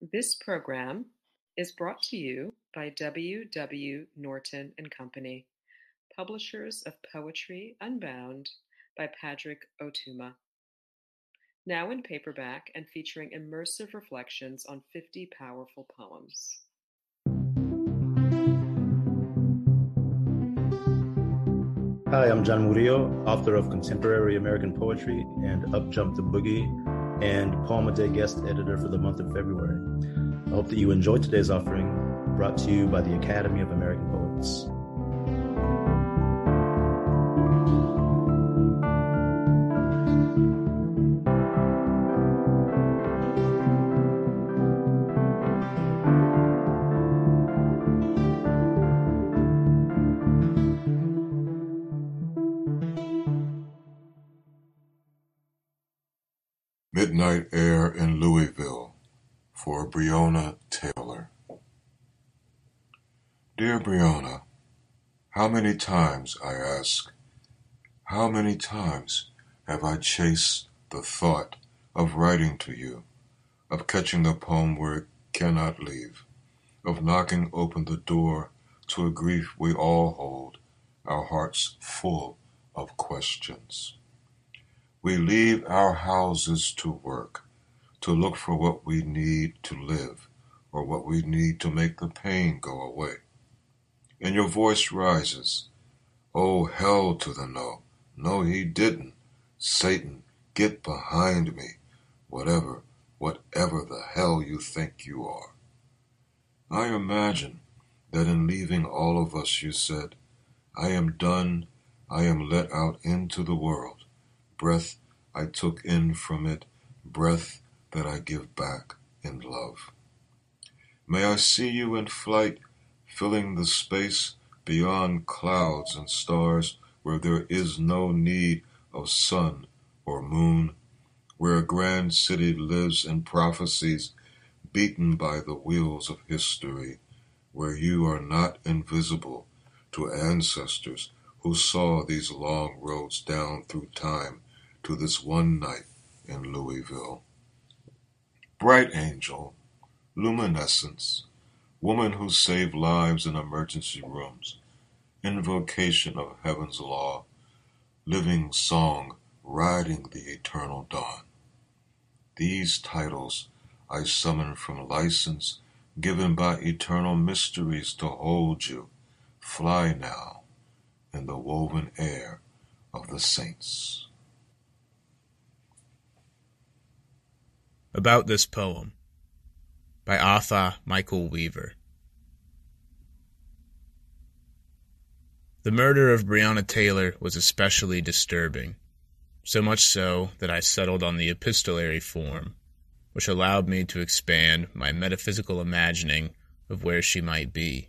This program is brought to you by W. W. Norton and Company, publishers of Poetry Unbound by Padraig Ó Tuama. Now in paperback and featuring immersive reflections on 50 powerful poems. Hi, I'm John Murillo, author of contemporary American poetry and Up Jump the Boogie, and Poem a Day guest editor for the month of February. I hope that you enjoyed today's offering, brought to you by the Academy of American Poets. Midnight Air in Louisville for Breonna Taylor. Dear Breonna, how many times, I ask, how many times have I chased the thought of writing to you, of catching the poem where it cannot leave, of knocking open the door to a grief we all hold, our hearts full of questions. We leave our houses to work, to look for what we need to live, or what we need to make the pain go away. And your voice rises. Oh, hell to the no. No, he didn't. Satan, get behind me. Whatever, whatever the hell you think you are. I imagine that in leaving all of us you said, I am done, I am let out into the world breath I took in from it, breath that I give back in love. May I see you in flight, filling the space beyond clouds and stars, where there is no need of sun or moon, where a grand city lives in prophecies beaten by the wheels of history, where you are not invisible to ancestors who saw these long roads down through time to this one night in Louisville. Bright angel, luminescence, woman who saved lives in emergency rooms, invocation of heaven's law, living song riding the eternal dawn. These titles I summon from license given by eternal mysteries to hold you. Fly now in the woven air of the saints. About this poem by Afaa Michael Weaver. The murder of Breonna Taylor was especially disturbing, so much so that I settled on the epistolary form, which allowed me to expand my metaphysical imagining of where she might be.